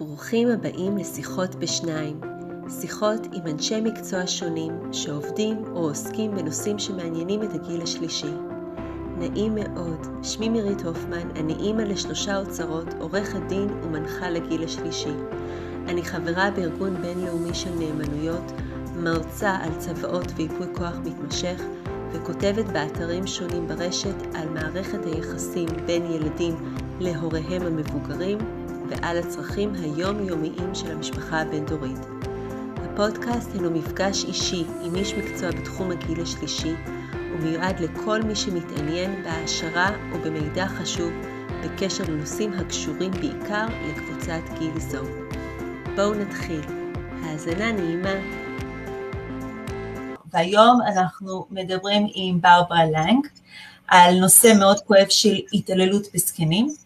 ברוכים הבאים לשיחות בשניים, שיחות עם אנשי מקצוע שונים שעובדים או עוסקים בנושאים שמעניינים את הגיל השלישי. נעים מאוד, שמי מירית הופמן, אני אימא לשלושה אוצרות, עורכת דין ומנחה לגיל השלישי. אני חברה בארגון בינלאומי של נאמנויות, מרצה על צוואות וייפוי כוח מתמשך, וכותבת באתרים שונים ברשת על מערכת היחסים בין ילדים להוריהם המבוגרים, ועל הצרכים היומיומיים של המשפחה הבין-דורית. הפודקאסט הינו מפגש אישי עם איש מקצוע בתחום הגיל השלישי, ומיועד לכל מי שמתעניין בהעשרה ובמידע חשוב בקשר לנושאים הקשורים בעיקר לקבוצת גיל זו. בואו נתחיל. האזנה נעימה. והיום אנחנו מדברים עם ברברה לנג על נושא מאוד כואב של התעללות בזקנים.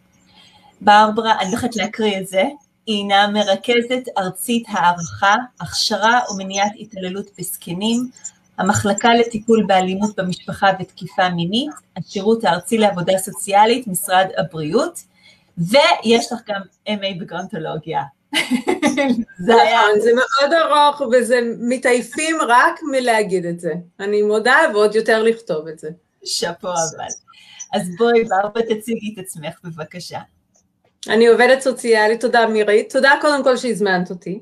ברברה, אני הולכת להקריא את זה, הינה מרכזת ארצית הערכה, הכשרה ומניעת התעללות בזקנים, המחלקה לטיפול באלימות במשפחה ותקיפה מינית, השירות הארצי לעבודה סוציאלית, משרד הבריאות, ויש לך גם MA בגרונטולוגיה. זה נכון, זה מאוד ארוך וזה מתעייפים רק מלהגיד את זה. אני מודה ועוד יותר לכתוב את זה. שאפו אבל. אז בואי ברבה תציגי את עצמך בבקשה. אני עובדת סוציאלית, תודה מירית, תודה קודם כל שהזמנת אותי.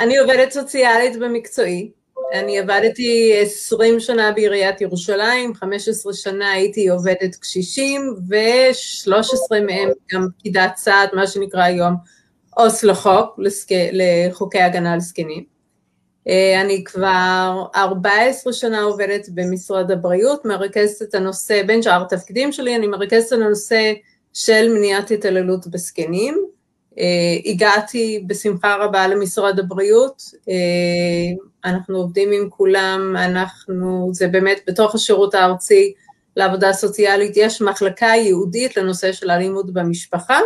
אני עובדת סוציאלית במקצועי, אני עבדתי 20 שנה בעיריית ירושלים, 15 שנה הייתי עובדת קשישים, ו-13 מהם גם פקידת סעד, מה שנקרא היום עו"ס לחוק, לחוקי הגנה על זקנים. אני כבר 14 שנה עובדת במשרד הבריאות, מרכזת את הנושא, בין שאר התפקידים שלי, אני מרכזת את הנושא של מניעת התעללות בזקנים. Uh, הגעתי בשמחה רבה למשרד הבריאות, uh, אנחנו עובדים עם כולם, אנחנו, זה באמת בתוך השירות הארצי לעבודה סוציאלית, יש מחלקה ייעודית לנושא של אלימות במשפחה,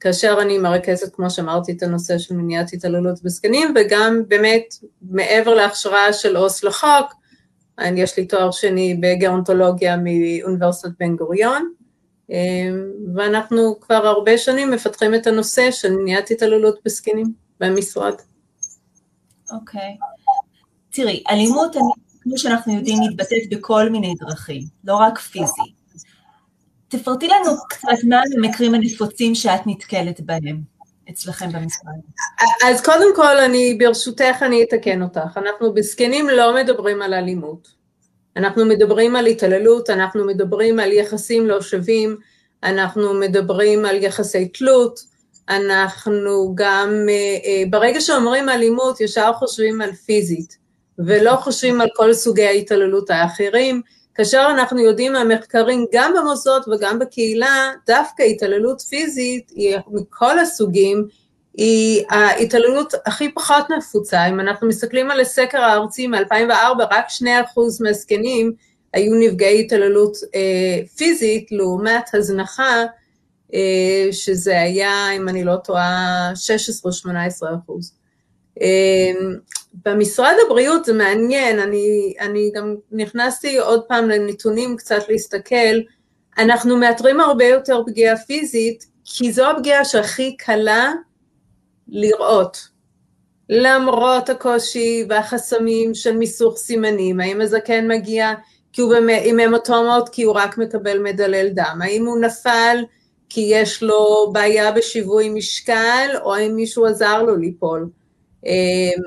כאשר אני מרכזת, כמו שאמרתי, את הנושא של מניעת התעללות בזקנים, וגם באמת מעבר להכשרה של עו"ס לחוק, יש לי תואר שני בגרונטולוגיה מאוניברסיטת בן גוריון, ואנחנו כבר הרבה שנים מפתחים את הנושא של מניעת התעללות בזקנים במשרד. אוקיי. Okay. תראי, אלימות, כמו שאנחנו יודעים, מתבטאת בכל מיני דרכים, לא רק פיזי. תפרטי לנו קצת מה המקרים הנפוצים שאת נתקלת בהם אצלכם במשרד. אז קודם כל, אני, ברשותך, אני אתקן אותך. אנחנו בזקנים לא מדברים על אלימות. אנחנו מדברים על התעללות, אנחנו מדברים על יחסים לא שווים, אנחנו מדברים על יחסי תלות, אנחנו גם, אה, אה, ברגע שאומרים אלימות, ישר חושבים על פיזית, ולא חושבים על כל סוגי ההתעללות האחרים, כאשר אנחנו יודעים מהמחקרים גם במוסדות וגם בקהילה, דווקא התעללות פיזית היא מכל הסוגים, היא ההתעללות הכי פחות נפוצה. אם אנחנו מסתכלים על הסקר הארצי מ-2004, רק 2% מהזקנים היו נפגעי התעללות אה, פיזית, לעומת הזנחה, אה, שזה היה, אם אני לא טועה, 16-18 אחוז. אה, במשרד הבריאות זה מעניין, אני, אני גם נכנסתי עוד פעם לנתונים קצת להסתכל, אנחנו מאתרים הרבה יותר פגיעה פיזית, כי זו הפגיעה שהכי קלה לראות. למרות הקושי והחסמים של מיסוך סימנים, האם הזקן מגיע כי הוא עם המטומות כי הוא רק מקבל מדלל דם, האם הוא נפל כי יש לו בעיה בשיווי משקל, או האם מישהו עזר לו ליפול. אמ,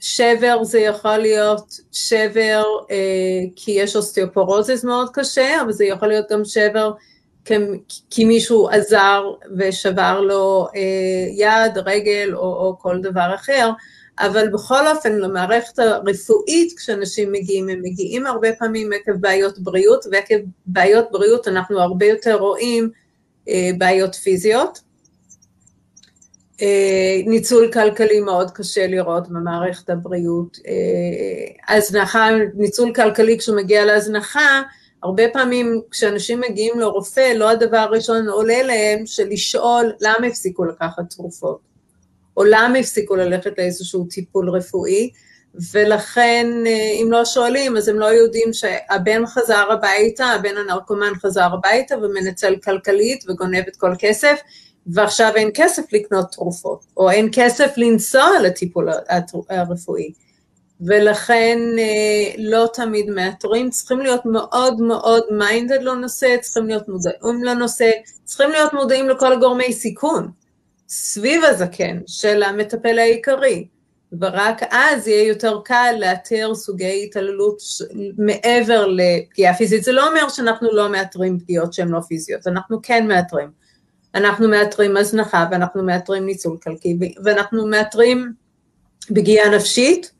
שבר זה יכול להיות שבר אה, כי יש אוסטאופורוזיס מאוד קשה, אבל זה יכול להיות גם שבר כי מישהו עזר ושבר לו אה, יד, רגל או, או כל דבר אחר, אבל בכל אופן למערכת הרפואית כשאנשים מגיעים, הם מגיעים הרבה פעמים עקב בעיות בריאות, ועקב בעיות בריאות אנחנו הרבה יותר רואים אה, בעיות פיזיות. אה, ניצול כלכלי מאוד קשה לראות במערכת הבריאות. הזנחה, ניצול כלכלי כשהוא מגיע להזנחה, הרבה פעמים כשאנשים מגיעים לרופא, לא הדבר הראשון עולה להם של לשאול למה הפסיקו לקחת תרופות, או למה הפסיקו ללכת לאיזשהו טיפול רפואי, ולכן אה, אם לא שואלים אז הם לא יודעים שהבן חזר הביתה, הבן הנרקומן חזר הביתה ומנצל כלכלית וגונב את כל כסף, ועכשיו אין כסף לקנות תרופות, או אין כסף לנסוע לטיפול הרפואי. ולכן אה, לא תמיד מאתרים, צריכים להיות מאוד מאוד מיינדד לנושא, צריכים להיות מודעים לנושא, צריכים להיות מודעים לכל הגורמי סיכון סביב הזקן של המטפל העיקרי, ורק אז יהיה יותר קל לאתר סוגי התעללות מעבר לפגיעה פיזית. זה לא אומר שאנחנו לא מאתרים פגיעות שהן לא פיזיות, אנחנו כן מאתרים. אנחנו מאתרים הזנחה ואנחנו מאתרים ניצול כלכי ואנחנו מאתרים פגיעה נפשית,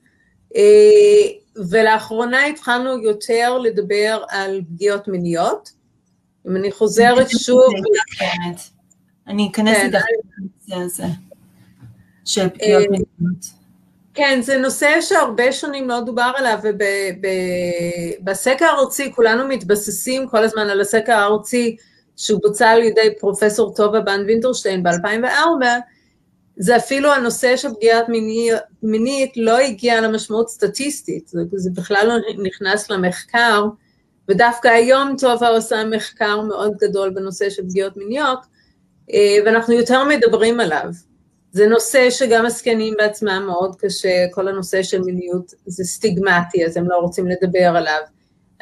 ולאחרונה התחלנו יותר לדבר על פגיעות מיניות. אם אני חוזרת שוב... אני אכנס כן, לנושא הזה של פגיעות אה, מיניות. כן, זה נושא שהרבה שנים לא דובר עליו, ובסקר הארצי כולנו מתבססים כל הזמן על הסקר הארצי שהוא בוצע על ידי פרופסור טובה בן וינטרשטיין ב-2004, זה אפילו הנושא של פגיעת מיני, מינית לא הגיע למשמעות סטטיסטית, זה, זה בכלל לא נכנס למחקר, ודווקא היום טובה עושה מחקר מאוד גדול בנושא של פגיעות מיניות, אה, ואנחנו יותר מדברים עליו. זה נושא שגם הזקנים בעצמם מאוד קשה, כל הנושא של מיניות זה סטיגמטי, אז הם לא רוצים לדבר עליו.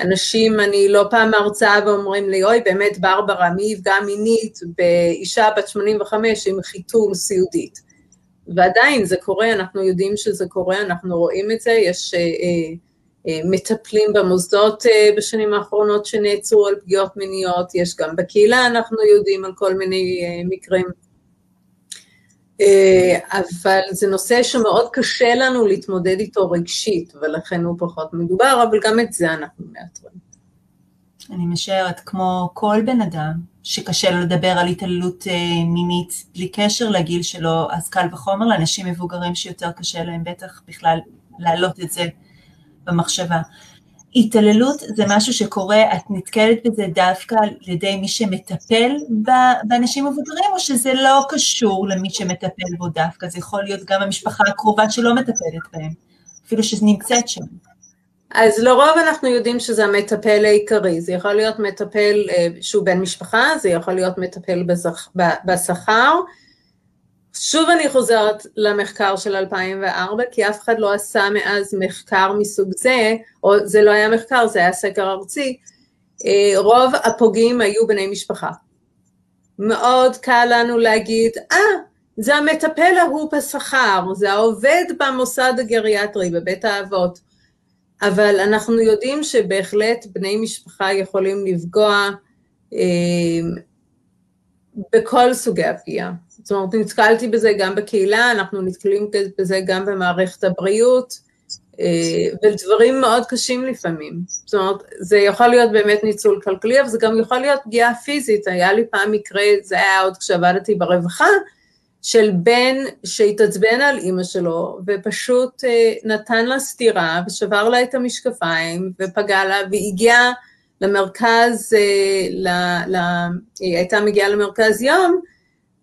אנשים, אני לא פעם מהרצאה ואומרים לי, אוי, באמת, ברברה, מי יפגע מינית באישה בת 85 עם חיתול סיעודית? ועדיין זה קורה, אנחנו יודעים שזה קורה, אנחנו רואים את זה, יש אה, אה, מטפלים במוסדות אה, בשנים האחרונות שנעצרו על פגיעות מיניות, יש גם בקהילה, אנחנו יודעים על כל מיני אה, מקרים. אה, אבל זה נושא שמאוד קשה לנו להתמודד איתו רגשית, ולכן הוא פחות מדובר, אבל גם את זה אנחנו מאתרים. אני משערת, כמו כל בן אדם שקשה לו לדבר על התעללות אה, מינית בלי קשר לגיל שלו, אז קל וחומר לאנשים מבוגרים שיותר קשה להם בטח בכלל להעלות את זה במחשבה. התעללות זה משהו שקורה, את נתקלת בזה דווקא על ידי מי שמטפל באנשים מבוגרים, או שזה לא קשור למי שמטפל בו דווקא, זה יכול להיות גם המשפחה הקרובה שלא מטפלת בהם, אפילו שזה נמצאת שם. אז לרוב אנחנו יודעים שזה המטפל העיקרי, זה יכול להיות מטפל אה, שהוא בן משפחה, זה יכול להיות מטפל בשכר, שוב אני חוזרת למחקר של 2004, כי אף אחד לא עשה מאז מחקר מסוג זה, או זה לא היה מחקר, זה היה סקר ארצי, אה, רוב הפוגעים היו בני משפחה. מאוד קל לנו להגיד, אה, זה המטפל ההוא בשכר, זה העובד במוסד הגריאטרי, בבית האבות. אבל אנחנו יודעים שבהחלט בני משפחה יכולים לפגוע אה, בכל סוגי הפגיעה. זאת אומרת, נתקלתי בזה גם בקהילה, אנחנו נתקלים בזה גם במערכת הבריאות, אה, ודברים מאוד קשים לפעמים. זאת אומרת, זה יכול להיות באמת ניצול כלכלי, אבל זה גם יכול להיות פגיעה פיזית. היה לי פעם מקרה, זה היה עוד כשעבדתי ברווחה, של בן שהתעצבן על אימא שלו, ופשוט אה, נתן לה סטירה, ושבר לה את המשקפיים, ופגע לה, והגיעה למרכז, אה, ל, ל, היא הייתה מגיעה למרכז יום,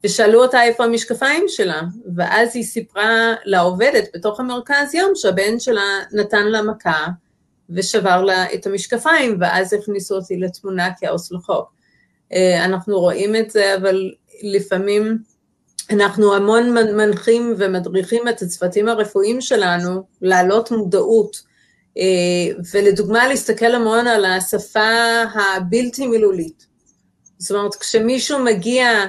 ושאלו אותה איפה המשקפיים שלה, ואז היא סיפרה לעובדת בתוך המרכז יום שהבן שלה נתן לה מכה ושבר לה את המשקפיים, ואז הכניסו אותי לתמונה כעוס לחוק. אה, אנחנו רואים את זה, אבל לפעמים אנחנו המון מנחים ומדריכים את הצוותים הרפואיים שלנו להעלות מודעות, אה, ולדוגמה להסתכל המון על השפה הבלתי מילולית. זאת אומרת, כשמישהו מגיע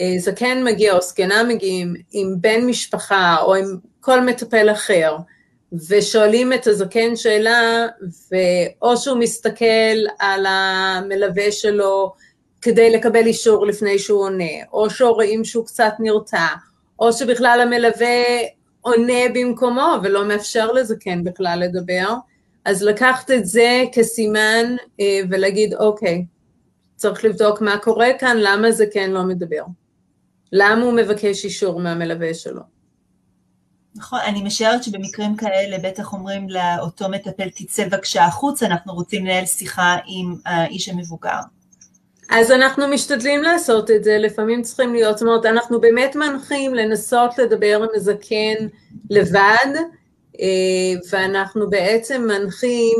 אה, זקן מגיע או זקנה מגיעים עם בן משפחה או עם כל מטפל אחר, ושואלים את הזקן שאלה, ואו שהוא מסתכל על המלווה שלו כדי לקבל אישור לפני שהוא עונה, או שרואים שהוא קצת נרתע, או שבכלל המלווה עונה במקומו ולא מאפשר לזקן בכלל לדבר, אז לקחת את זה כסימן אה, ולהגיד, אוקיי, צריך לבדוק מה קורה כאן, למה זקן לא מדבר. למה הוא מבקש אישור מהמלווה שלו? נכון, אני משערת שבמקרים כאלה בטח אומרים לאותו מטפל, תצא בבקשה החוץ, אנחנו רוצים לנהל שיחה עם האיש המבוגר. אז אנחנו משתדלים לעשות את זה, לפעמים צריכים להיות, זאת אומרת, אנחנו באמת מנחים לנסות לדבר עם הזקן לבד, אה, ואנחנו בעצם מנחים,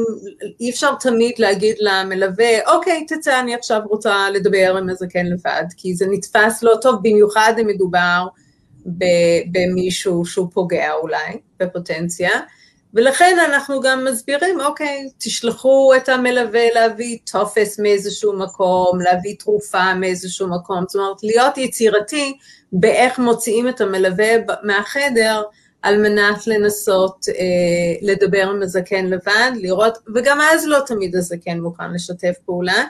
אי אפשר תמיד להגיד למלווה, אוקיי, תצא, אני עכשיו רוצה לדבר עם הזקן לבד, כי זה נתפס לא טוב, במיוחד אם מדובר במישהו שהוא פוגע אולי, בפוטנציה. ולכן אנחנו גם מסבירים, אוקיי, תשלחו את המלווה להביא טופס מאיזשהו מקום, להביא תרופה מאיזשהו מקום, זאת אומרת, להיות יצירתי באיך מוציאים את המלווה מהחדר, על מנת לנסות אה, לדבר עם הזקן לבד, לראות, וגם אז לא תמיד הזקן מוכן לשתף פעולה,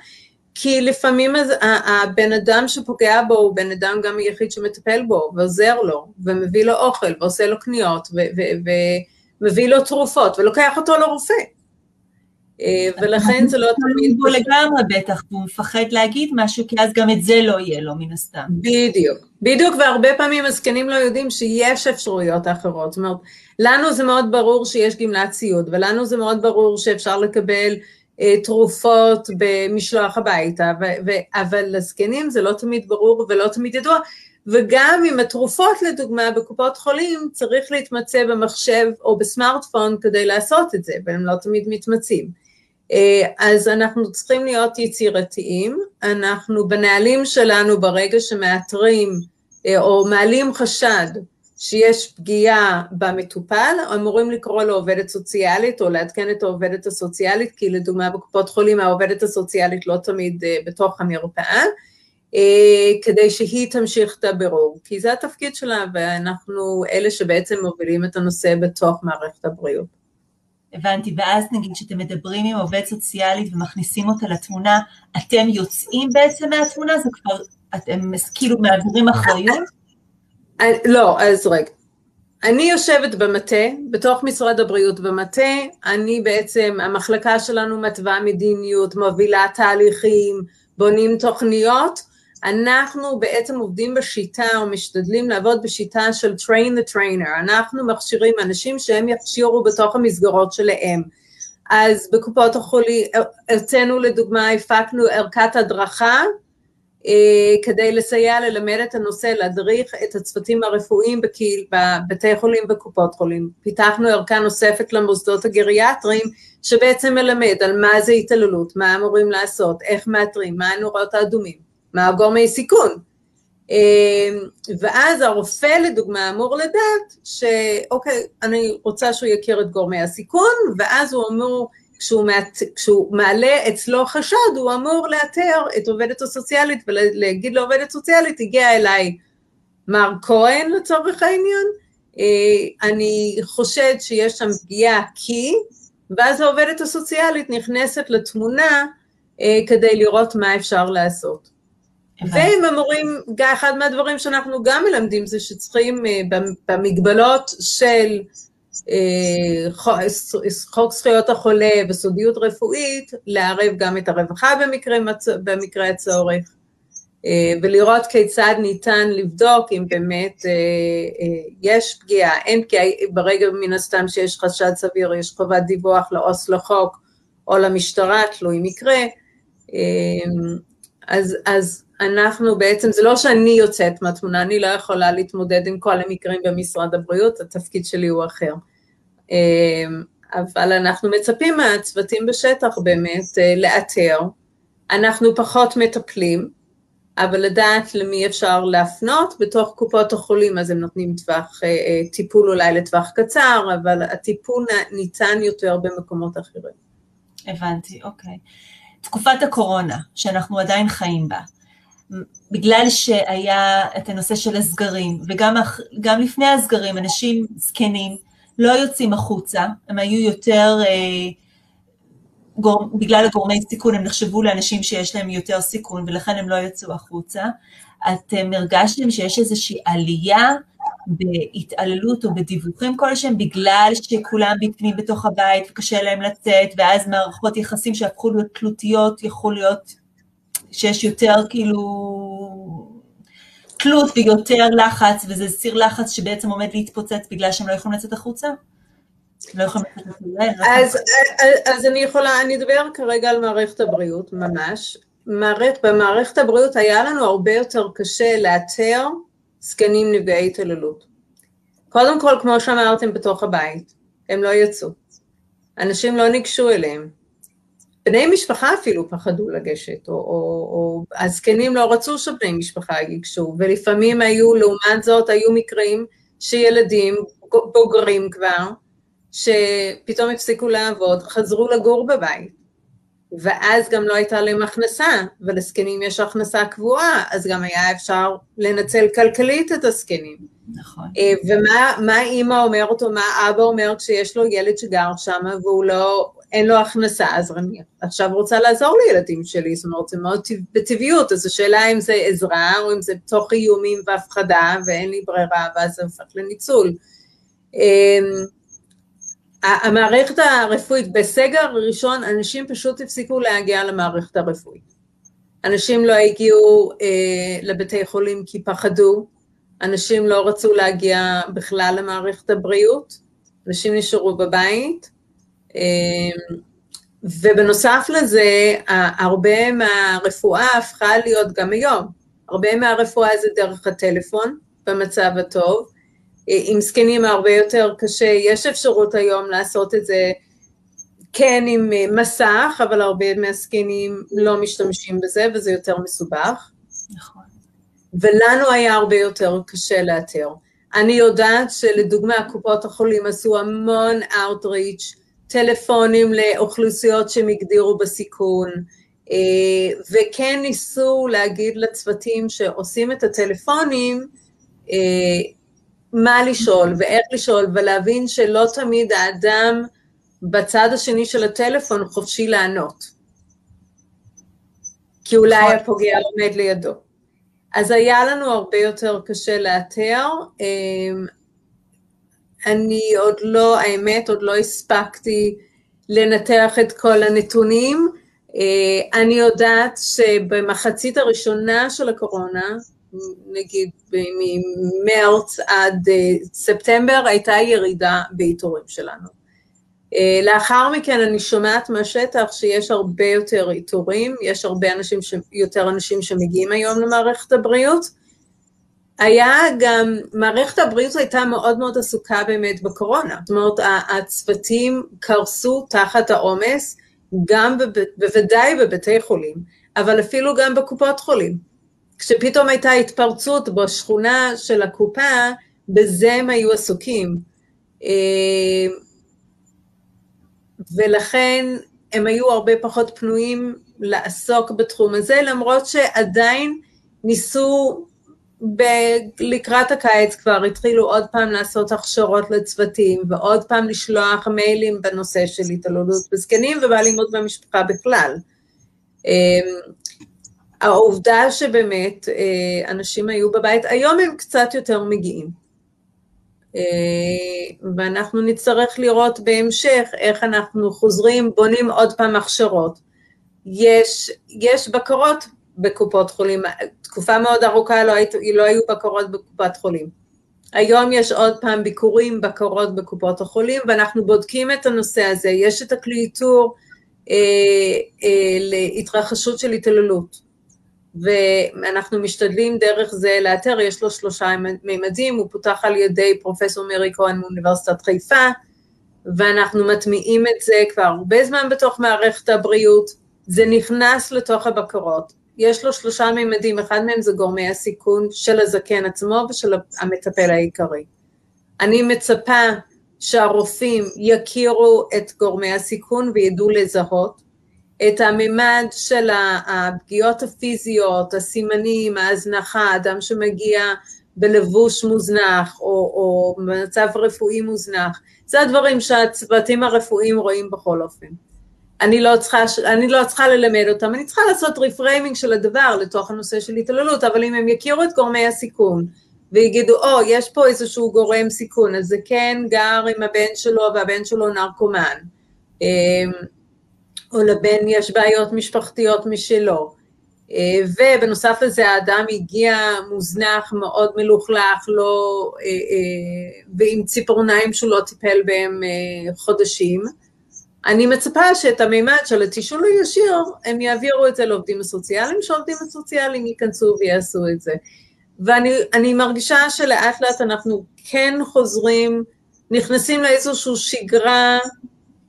כי לפעמים הבן אדם שפוגע בו הוא בן אדם גם היחיד שמטפל בו, ועוזר לו, ומביא לו אוכל, ועושה לו קניות, ומביא לו תרופות, ולוקח אותו לרופא. אה, ולכן זה לא תמיד... הוא לגמרי בטח, והוא מפחד להגיד משהו, כי אז גם את זה לא יהיה לו מן הסתם. בדיוק, בדיוק, והרבה פעמים הזקנים לא יודעים שיש אפשרויות אחרות. זאת אומרת, לנו זה מאוד ברור שיש גמלת סיעוד, ולנו זה מאוד ברור שאפשר לקבל אה, תרופות במשלוח הביתה, ו- ו- אבל לזקנים זה לא תמיד ברור ולא תמיד ידוע. וגם עם התרופות לדוגמה בקופות חולים צריך להתמצא במחשב או בסמארטפון כדי לעשות את זה, והם לא תמיד מתמצאים. אה, אז אנחנו צריכים להיות יצירתיים, אנחנו בנהלים שלנו ברגע שמאתרים אה, או מעלים חשד שיש פגיעה במטופל, אמורים לקרוא לעובדת סוציאלית או לעדכן את העובדת הסוציאלית, כי לדוגמה בקופות חולים העובדת הסוציאלית לא תמיד אה, בתוך המרפאה, כדי שהיא תמשיך את הבירור, כי זה התפקיד שלה ואנחנו אלה שבעצם מובילים את הנושא בתוך מערכת הבריאות. הבנתי, ואז נגיד שאתם מדברים עם עובד סוציאלית ומכניסים אותה לתמונה, אתם יוצאים בעצם מהתמונה? זה כבר, אתם כאילו מעבירים אחריות? לא, אז רגע. אני יושבת במטה, בתוך משרד הבריאות במטה, אני בעצם, המחלקה שלנו מתווה מדיניות, מובילה תהליכים, בונים תוכניות, אנחנו בעצם עובדים בשיטה או משתדלים לעבוד בשיטה של train the trainer, אנחנו מכשירים אנשים שהם יכשירו בתוך המסגרות שלהם. אז בקופות החולים, הרצינו לדוגמה, הפקנו ערכת הדרכה אה, כדי לסייע ללמד את הנושא, להדריך את הצוותים הרפואיים בקהיל, בבתי חולים וקופות חולים. פיתחנו ערכה נוספת למוסדות הגריאטריים, שבעצם מלמד על מה זה התעללות, מה אמורים לעשות, איך מאתרים, מה הנורות האדומים. מה הגורמי סיכון. אמ, ואז הרופא לדוגמה אמור לדעת שאוקיי, אני רוצה שהוא יכיר את גורמי הסיכון, ואז הוא אמור, כשהוא, מעט, כשהוא מעלה אצלו חשד, הוא אמור לאתר את עובדת הסוציאלית ולהגיד לעובדת סוציאלית, הגיע אליי מר כהן לצורך העניין, אה, אני חושד שיש שם פגיעה כי, ואז העובדת הסוציאלית נכנסת לתמונה אה, כדי לראות מה אפשר לעשות. והם אמורים, אחד מהדברים שאנחנו גם מלמדים זה שצריכים אה, במגבלות של אה, חוק זכויות החולה וסודיות רפואית, לערב גם את הרווחה במקרה, במקרה הצורך, אה, ולראות כיצד ניתן לבדוק אם באמת יש פגיעה, אין פגיעה, ברגע מן הסתם שיש חשד סביר, יש חובת דיווח לעו"ס לחוק או למשטרה, תלוי מקרה. אז, אז אנחנו בעצם, זה לא שאני יוצאת מהתמונה, אני לא יכולה להתמודד עם כל המקרים במשרד הבריאות, התפקיד שלי הוא אחר. אמ, אבל אנחנו מצפים מהצוותים בשטח באמת אה, לאתר, אנחנו פחות מטפלים, אבל לדעת למי אפשר להפנות, בתוך קופות החולים אז הם נותנים טווח, אה, אה, טיפול אולי לטווח קצר, אבל הטיפול ניתן יותר במקומות אחרים. הבנתי, אוקיי. תקופת הקורונה, שאנחנו עדיין חיים בה, בגלל שהיה את הנושא של הסגרים, וגם לפני הסגרים אנשים זקנים לא יוצאים החוצה, הם היו יותר, אה, גור, בגלל הגורמי סיכון הם נחשבו לאנשים שיש להם יותר סיכון ולכן הם לא יצאו החוצה. אתם הרגשתם שיש איזושהי עלייה בהתעללות או בדיווחים כלשהם בגלל שכולם בפנים בתוך הבית וקשה להם לצאת, ואז מערכות יחסים שהפכו להיות תלותיות יכול להיות שיש יותר כאילו תלות ויותר לחץ, וזה סיר לחץ שבעצם עומד להתפוצץ בגלל שהם לא יכולים לצאת החוצה? לא יכולים לצאת החוצה? אז, אז אני יכולה, אני אדבר כרגע על מערכת הבריאות, ממש. מערכת, במערכת הבריאות היה לנו הרבה יותר קשה לאתר זקנים נפגעי התעללות. קודם כל, כמו שאמרתם, בתוך הבית. הם לא יצאו. אנשים לא ניגשו אליהם. בני משפחה אפילו פחדו לגשת, או, או, או הזקנים לא רצו שבני משפחה ייגשו, ולפעמים היו, לעומת זאת, היו מקרים שילדים בוגרים כבר, שפתאום הפסיקו לעבוד, חזרו לגור בבית. ואז גם לא הייתה להם הכנסה, ולזקנים יש הכנסה קבועה, אז גם היה אפשר לנצל כלכלית את הזקנים. נכון. אה, ומה אימא אומרת או מה אבא אומר כשיש לו ילד שגר שם והוא לא, אין לו הכנסה, אז אני עכשיו רוצה לעזור לילדים שלי, זאת אומרת, זה מאוד בטבעיות, אז השאלה אם זה עזרה או אם זה תוך איומים והפחדה ואין לי ברירה, ואז זה הופך לניצול. המערכת הרפואית, בסגר הראשון אנשים פשוט הפסיקו להגיע למערכת הרפואית. אנשים לא הגיעו אה, לבתי חולים כי פחדו, אנשים לא רצו להגיע בכלל למערכת הבריאות, אנשים נשארו בבית, אה, ובנוסף לזה, הרבה מהרפואה הפכה להיות גם היום, הרבה מהרפואה זה דרך הטלפון, במצב הטוב, עם זקנים הרבה יותר קשה, יש אפשרות היום לעשות את זה כן עם אה, מסך, אבל הרבה מהזקנים לא משתמשים בזה וזה יותר מסובך. נכון. ולנו היה הרבה יותר קשה לאתר. אני יודעת שלדוגמה קופות החולים עשו המון outreach, טלפונים לאוכלוסיות שהם הגדירו בסיכון, אה, וכן ניסו להגיד לצוותים שעושים את הטלפונים, אה, מה לשאול ואיך לשאול, ולהבין שלא תמיד האדם בצד השני של הטלפון חופשי לענות. כי אולי נכון. הפוגע עומד לידו. אז היה לנו הרבה יותר קשה לאתר. אמ, אני עוד לא, האמת, עוד לא הספקתי לנתח את כל הנתונים. אה, אני יודעת שבמחצית הראשונה של הקורונה, נגיד ממרץ עד אה, ספטמבר הייתה ירידה באיתורים שלנו. אה, לאחר מכן אני שומעת מהשטח שיש הרבה יותר איתורים, יש הרבה אנשים, ש... יותר אנשים שמגיעים היום למערכת הבריאות. היה גם, מערכת הבריאות הייתה מאוד מאוד עסוקה באמת בקורונה, זאת אומרת הצוותים קרסו תחת העומס, גם בוודאי בבתי חולים, אבל אפילו גם בקופות חולים. כשפתאום הייתה התפרצות בשכונה של הקופה, בזה הם היו עסוקים. אה, ולכן הם היו הרבה פחות פנויים לעסוק בתחום הזה, למרות שעדיין ניסו ב- לקראת הקיץ כבר התחילו עוד פעם לעשות הכשרות לצוותים ועוד פעם לשלוח מיילים בנושא של התעללות בזקנים ובאלימות במשפחה בכלל. העובדה שבאמת אה, אנשים היו בבית, היום הם קצת יותר מגיעים. אה, ואנחנו נצטרך לראות בהמשך איך אנחנו חוזרים, בונים עוד פעם הכשרות. יש, יש בקרות בקופות חולים, תקופה מאוד ארוכה לא, היית, לא היו בקרות בקופת חולים. היום יש עוד פעם ביקורים, בקרות בקופות החולים, ואנחנו בודקים את הנושא הזה. יש את הכלי איתור אה, אה, להתרחשות של התעללות. ואנחנו משתדלים דרך זה לאתר, יש לו שלושה מימדים, הוא פותח על ידי פרופסור מירי כהן מאוניברסיטת חיפה, ואנחנו מטמיעים את זה כבר הרבה זמן בתוך מערכת הבריאות, זה נכנס לתוך הבקרות. יש לו שלושה מימדים, אחד מהם זה גורמי הסיכון של הזקן עצמו ושל המטפל העיקרי. אני מצפה שהרופאים יכירו את גורמי הסיכון וידעו לזהות, את הממד של הפגיעות הפיזיות, הסימנים, ההזנחה, אדם שמגיע בלבוש מוזנח או, או במצב רפואי מוזנח, זה הדברים שהצוותים הרפואיים רואים בכל אופן. אני לא, צריכה, אני לא צריכה ללמד אותם, אני צריכה לעשות reframing של הדבר לתוך הנושא של התעללות, אבל אם הם יכירו את גורמי הסיכון ויגידו, או, oh, יש פה איזשהו גורם סיכון, אז זה כן גר עם הבן שלו והבן שלו נרקומן. או לבן יש בעיות משפחתיות משלו. אה, ובנוסף לזה האדם הגיע מוזנח, מאוד מלוכלך, לא, אה, אה, ועם ציפורניים שהוא לא טיפל בהם חודשים. אני מצפה שאת המימד של התשאול הישיר, הם יעבירו את זה לעובדים הסוציאליים, שהעובדים הסוציאליים ייכנסו ויעשו את זה. ואני מרגישה שלאט לאט אנחנו כן חוזרים נכנסים לאיזושהי שגרה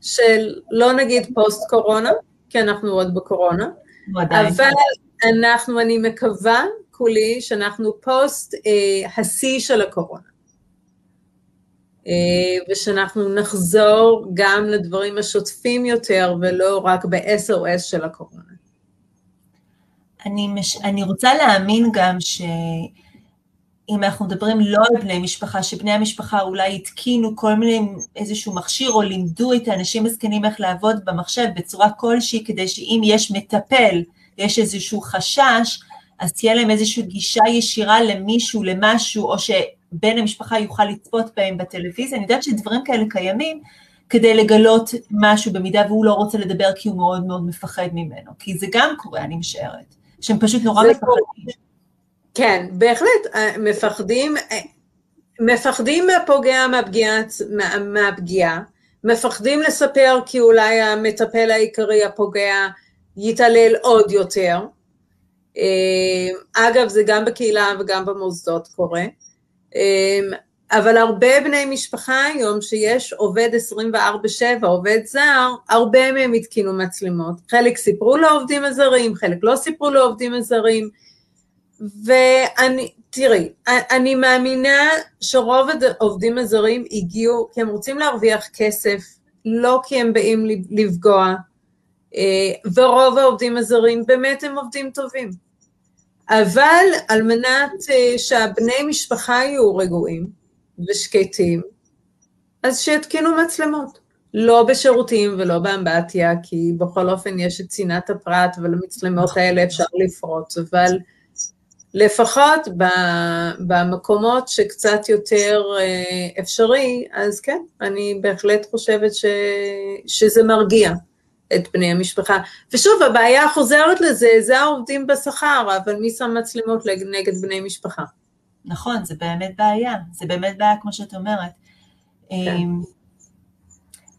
של לא נגיד פוסט קורונה, כי אנחנו עוד בקורונה, אבל אנחנו, אני מקווה כולי שאנחנו פוסט אה, השיא של הקורונה. אה, ושאנחנו נחזור גם לדברים השוטפים יותר ולא רק ב-SOS של הקורונה. אני, מש... אני רוצה להאמין גם ש... אם אנחנו מדברים לא על בני משפחה, שבני המשפחה אולי התקינו כל מיני, איזשהו מכשיר, או לימדו את האנשים הזקנים איך לעבוד במחשב בצורה כלשהי, כדי שאם יש מטפל, יש איזשהו חשש, אז תהיה להם איזושהי גישה ישירה למישהו, למשהו, או שבן המשפחה יוכל לצפות בהם בטלוויזיה. אני יודעת שדברים כאלה קיימים, כדי לגלות משהו במידה והוא לא רוצה לדבר כי הוא מאוד מאוד מפחד ממנו, כי זה גם קורה, אני משערת, שהם פשוט נורא מפחדים. כן, בהחלט, אה, מפחדים, אה, מפחדים מהפוגע מהפגיעה, מה, מהפגיעה, מפחדים לספר כי אולי המטפל העיקרי, הפוגע, יתעלל עוד יותר. אה, אגב, זה גם בקהילה וגם במוסדות קורה. אבל הרבה בני משפחה היום שיש עובד 24-7, עובד זר, הרבה מהם התקינו מצלמות. חלק סיפרו לעובדים הזרים, חלק לא סיפרו לעובדים הזרים. ואני, תראי, אני מאמינה שרוב העובדים הזרים הגיעו כי הם רוצים להרוויח כסף, לא כי הם באים לפגוע, אה, ורוב העובדים הזרים באמת הם עובדים טובים. אבל על מנת אה, שהבני משפחה יהיו רגועים ושקטים, אז שיתקינו מצלמות. לא בשירותים ולא באמבטיה, כי בכל אופן יש את צנעת הפרט ולמצלמות האלה אפשר לפרוץ, אבל לפחות במקומות שקצת יותר אה, אפשרי, אז כן, אני בהחלט חושבת ש, שזה מרגיע את בני המשפחה. ושוב, הבעיה החוזרת לזה, זה העובדים בשכר, אבל מי שם מצלמות נגד בני משפחה? נכון, זה באמת בעיה, זה באמת בעיה כמו שאת אומרת. כן.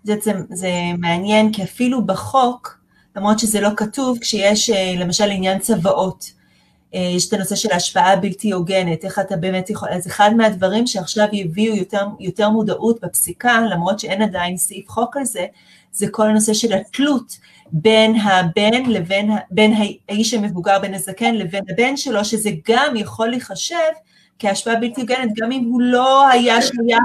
זה, זה, זה מעניין, כי אפילו בחוק, למרות שזה לא כתוב, כשיש אה, למשל עניין צוואות, אה, יש את הנושא של ההשפעה הבלתי הוגנת, איך אתה באמת יכול, אז אחד מהדברים שעכשיו הביאו יותר, יותר מודעות בפסיקה, למרות שאין עדיין סעיף חוק על זה, זה כל הנושא של התלות בין הבן לבין, בין האיש המבוגר, בין הזקן לבין הבן שלו, שזה גם יכול להיחשב כהשפעה בלתי הוגנת, גם אם הוא לא היה שייך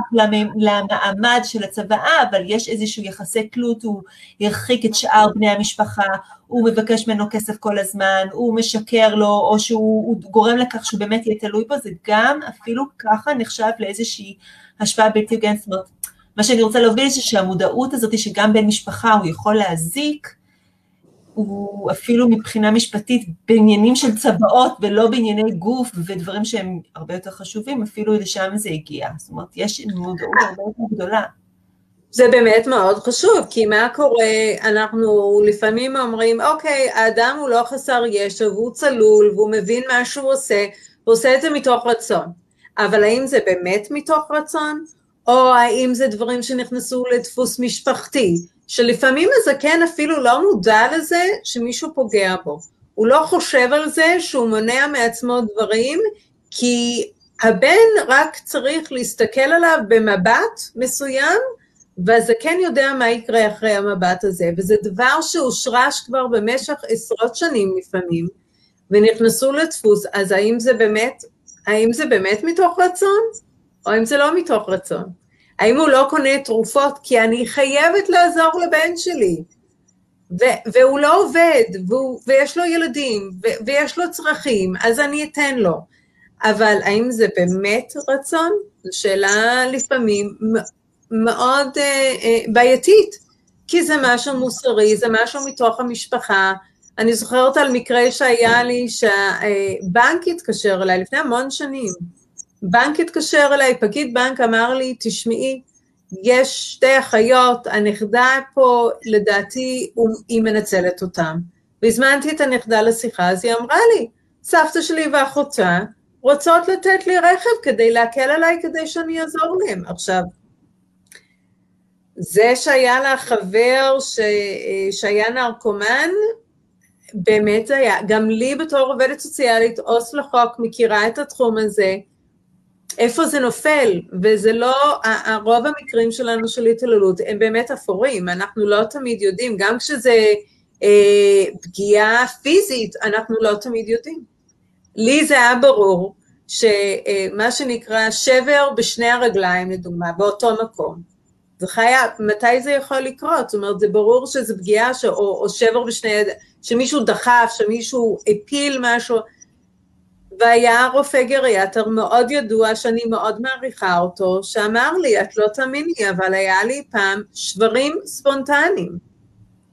למעמד של הצוואה, אבל יש איזשהו יחסי תלות, הוא הרחיק את שאר בני המשפחה, הוא מבקש ממנו כסף כל הזמן, הוא משקר לו, או שהוא גורם לכך שהוא באמת יהיה תלוי בו, זה גם אפילו ככה נחשב לאיזושהי השפעה בלתי הוגנת. זאת אומרת, מה שאני רוצה להוביל זה שהמודעות הזאת שגם בן משפחה הוא יכול להזיק, הוא אפילו מבחינה משפטית בעניינים של צבאות ולא בענייני גוף ודברים שהם הרבה יותר חשובים, אפילו לשם זה הגיע. זאת אומרת, יש מודעות הרבה יותר גדולה. זה באמת מאוד חשוב, כי מה קורה, אנחנו לפעמים אומרים, אוקיי, האדם הוא לא חסר ישע והוא צלול והוא מבין מה שהוא עושה, הוא עושה את זה מתוך רצון. אבל האם זה באמת מתוך רצון? או האם זה דברים שנכנסו לדפוס משפחתי? שלפעמים הזקן אפילו לא מודע לזה שמישהו פוגע בו. הוא לא חושב על זה שהוא מונע מעצמו דברים, כי הבן רק צריך להסתכל עליו במבט מסוים, והזקן יודע מה יקרה אחרי המבט הזה, וזה דבר שהושרש כבר במשך עשרות שנים לפעמים, ונכנסו לדפוס, אז האם זה באמת, האם זה באמת מתוך רצון, או האם זה לא מתוך רצון? האם הוא לא קונה תרופות כי אני חייבת לעזור לבן שלי, ו- והוא לא עובד, והוא, ויש לו ילדים, ו- ויש לו צרכים, אז אני אתן לו. אבל האם זה באמת רצון? זו שאלה לפעמים מאוד uh, uh, בעייתית, כי זה משהו מוסרי, זה משהו מתוך המשפחה. אני זוכרת על מקרה שהיה לי שהבנק התקשר אליי לפני המון שנים, בנק התקשר אליי, פקיד בנק אמר לי, תשמעי, יש שתי אחיות, הנכדה פה, לדעתי, היא מנצלת אותם. והזמנתי את הנכדה לשיחה, אז היא אמרה לי, סבתא שלי ואחותה רוצות לתת לי רכב כדי להקל עליי, כדי שאני אעזור להם. עכשיו, זה שהיה לה חבר ש... שהיה נרקומן, באמת היה. גם לי בתור עובדת סוציאלית, עו"ס לחוק, מכירה את התחום הזה, איפה זה נופל, וזה לא, רוב המקרים שלנו של התעללות הם באמת אפורים, אנחנו לא תמיד יודעים, גם כשזה אה, פגיעה פיזית, אנחנו לא תמיד יודעים. לי זה היה ברור שמה שנקרא שבר בשני הרגליים, לדוגמה, באותו מקום. זה חייב, מתי זה יכול לקרות? זאת אומרת, זה ברור שזה פגיעה ש, או, או שבר בשני, שמישהו דחף, שמישהו הפיל משהו, והיה רופא גריאטר מאוד ידוע, שאני מאוד מעריכה אותו, שאמר לי, את לא תאמיני, אבל היה לי פעם שברים ספונטניים.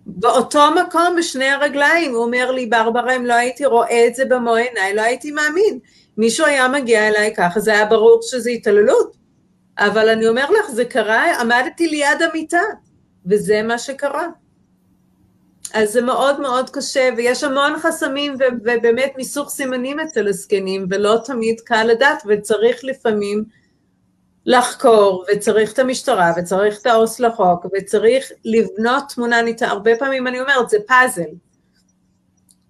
באותו מקום, בשני הרגליים, הוא אומר לי, ברברה, אם לא הייתי רואה את זה במו עיניי, לא הייתי מאמין. מישהו היה מגיע אליי ככה, זה היה ברור שזה התעללות. אבל אני אומר לך, זה קרה, עמדתי ליד המיטה, וזה מה שקרה. אז זה מאוד מאוד קשה, ויש המון חסמים ו- ובאמת מיסוך סימנים אצל הזקנים, ולא תמיד קל לדעת, וצריך לפעמים לחקור, וצריך את המשטרה, וצריך את העו"ס לחוק, וצריך לבנות תמונה ניתה, הרבה פעמים אני אומרת, זה פאזל.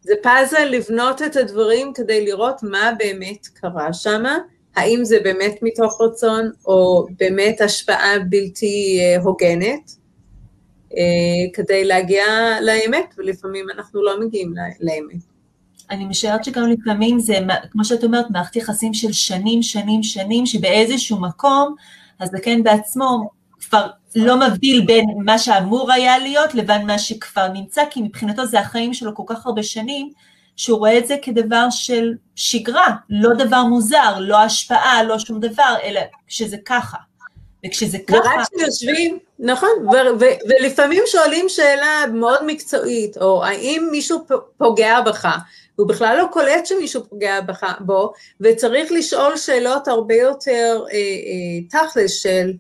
זה פאזל לבנות את הדברים כדי לראות מה באמת קרה שם, האם זה באמת מתוך רצון, או באמת השפעה בלתי אה, הוגנת, כדי להגיע לאמת, ולפעמים אנחנו לא מגיעים לאמת. אני משערת שגם לפעמים זה, כמו שאת אומרת, מערכת יחסים של שנים, שנים, שנים, שבאיזשהו מקום הזקן בעצמו כבר לא מבדיל בין מה שאמור היה להיות לבין מה שכבר נמצא, כי מבחינתו זה החיים שלו כל כך הרבה שנים, שהוא רואה את זה כדבר של שגרה, לא דבר מוזר, לא השפעה, לא שום דבר, אלא כשזה ככה. וכשזה ככה... ורק כשיושבים, נכון, ולפעמים שואלים שאלה מאוד מקצועית, או האם מישהו פוגע בך, הוא בכלל לא קולט שמישהו פוגע בך, בו, וצריך לשאול שאלות הרבה יותר אה, אה, תכלס של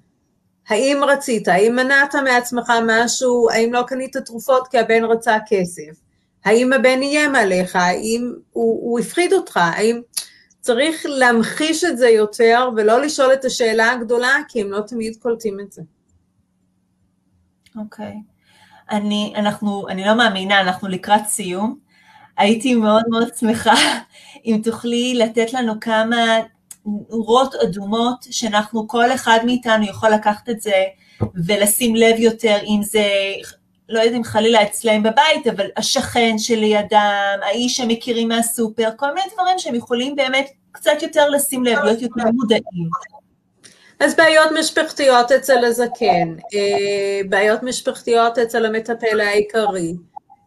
האם רצית, האם מנעת מעצמך משהו, האם לא קנית תרופות כי הבן רצה כסף, האם הבן איים עליך, האם הוא, הוא הפחיד אותך, האם... צריך להמחיש את זה יותר ולא לשאול את השאלה הגדולה, כי הם לא תמיד קולטים את זה. אוקיי. Okay. אני, אנחנו, אני לא מאמינה, אנחנו לקראת סיום. הייתי מאוד מאוד שמחה אם תוכלי לתת לנו כמה נורות אדומות שאנחנו, כל אחד מאיתנו יכול לקחת את זה ולשים לב יותר, אם זה, לא יודעת אם חלילה אצלם בבית, אבל השכן שלידם, האיש שמכירים מהסופר, כל מיני דברים שהם יכולים באמת קצת יותר לשים לב, להיות יותר מודעים. אז בעיות משפחתיות אצל הזקן, אה, בעיות משפחתיות אצל המטפל העיקרי,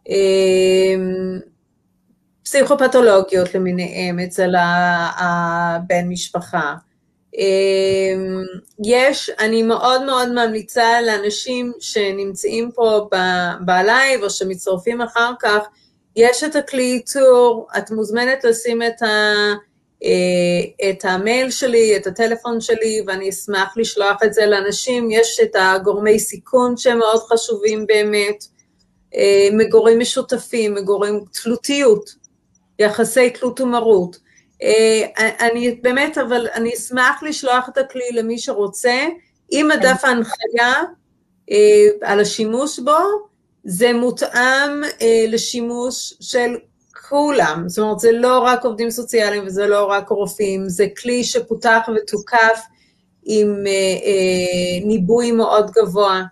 אה, פסיכופתולוגיות למיניהם אצל הבן משפחה. אה, יש, אני מאוד מאוד ממליצה לאנשים שנמצאים פה בלייב או שמצטרפים אחר כך, יש את הכלי איתור, את מוזמנת לשים את ה... אה, את המייל שלי, את הטלפון שלי, ואני אשמח לשלוח את זה לאנשים. יש את הגורמי סיכון שהם מאוד חשובים באמת, אה, מגורים משותפים, מגורים, תלותיות, יחסי תלות ומרות. אה, אני באמת, אבל אני אשמח לשלוח את הכלי למי שרוצה, עם הדף ההנחיה על השימוש בו, זה מותאם לשימוש של כולם, זאת אומרת, זה לא רק עובדים סוציאליים וזה לא רק רופאים, זה כלי שפותח ותוקף עם אה, אה, ניבוי מאוד גבוה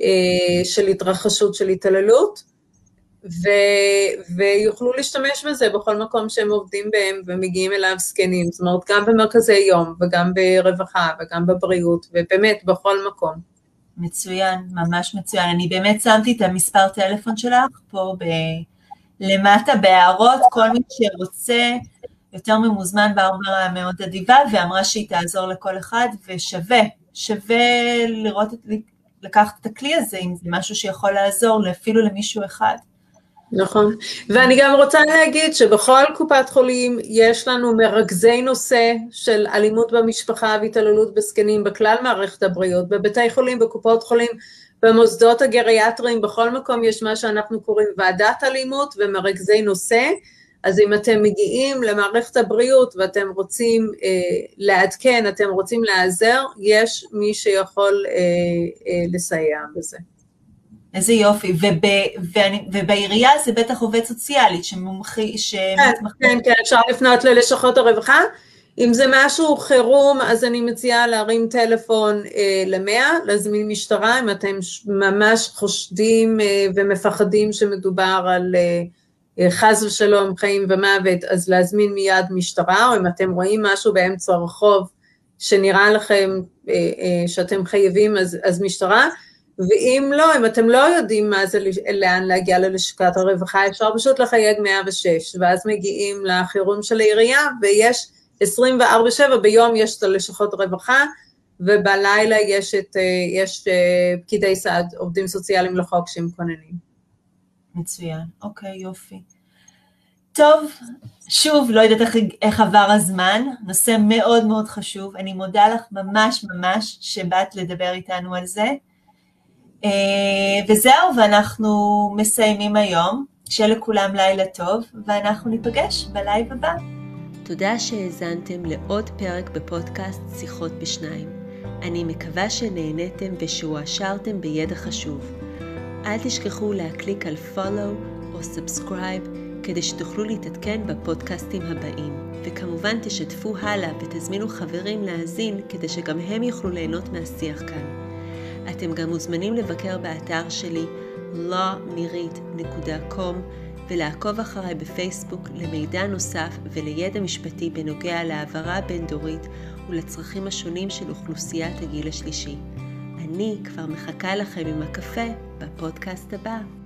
אה, של התרחשות של התעללות, ו, ויוכלו להשתמש בזה בכל מקום שהם עובדים בהם ומגיעים אליו זקנים, זאת אומרת, גם במרכזי יום וגם ברווחה וגם בבריאות, ובאמת בכל מקום. מצוין, ממש מצוין. אני באמת שמתי את המספר טלפון שלך פה ב... למטה בהערות, כל מי שרוצה יותר ממוזמן ברברה מאוד אדיבה, ואמרה שהיא תעזור לכל אחד, ושווה, שווה לראות, לקחת את הכלי הזה, אם זה משהו שיכול לעזור אפילו למישהו אחד. נכון, ואני גם רוצה להגיד שבכל קופת חולים יש לנו מרכזי נושא של אלימות במשפחה והתעללות בזקנים בכלל מערכת הבריאות, בבתי חולים, בקופות חולים, במוסדות הגריאטריים, בכל מקום יש מה שאנחנו קוראים ועדת אלימות ומרכזי נושא, אז אם אתם מגיעים למערכת הבריאות ואתם רוצים אה, לעדכן, אתם רוצים להיעזר, יש מי שיכול אה, אה, לסייע בזה. איזה יופי, וב, ואני, ובעירייה זה בטח עובד סוציאלית שמומחי, שמתמחה. כן, כן, כן, אפשר לפנות ללשכות הרווחה. אם זה משהו חירום, אז אני מציעה להרים טלפון אה, למאה, להזמין משטרה, אם אתם ממש חושדים אה, ומפחדים שמדובר על אה, אה, חס ושלום חיים ומוות, אז להזמין מיד משטרה, או אם אתם רואים משהו באמצע הרחוב שנראה לכם אה, אה, שאתם חייבים, אז, אז משטרה. ואם לא, אם אתם לא יודעים מה זה, לאן להגיע ללשכת הרווחה, אפשר פשוט לחייג 106, ואז מגיעים לחירום של העירייה, ויש 24/7, ביום יש את הלשכות הרווחה, ובלילה יש, את, יש פקידי סעד, עובדים סוציאליים לחוק שהם כוננים. מצוין, אוקיי, יופי. טוב, שוב, לא יודעת איך, איך עבר הזמן, נושא מאוד מאוד חשוב, אני מודה לך ממש ממש שבאת לדבר איתנו על זה. אה, וזהו, ואנחנו מסיימים היום. שיהיה לכולם לילה טוב, ואנחנו ניפגש בלייב הבא. תודה שהאזנתם לעוד פרק בפודקאסט שיחות בשניים. אני מקווה שנהניתם ושהועשרתם בידע חשוב. אל תשכחו להקליק על follow או subscribe כדי שתוכלו להתעדכן בפודקאסטים הבאים. וכמובן תשתפו הלאה ותזמינו חברים להאזין כדי שגם הם יוכלו ליהנות מהשיח כאן. אתם גם מוזמנים לבקר באתר שלי lawmirit.com ולעקוב אחריי בפייסבוק למידע נוסף ולידע משפטי בנוגע להעברה בין-דורית ולצרכים השונים של אוכלוסיית הגיל השלישי. אני כבר מחכה לכם עם הקפה בפודקאסט הבא.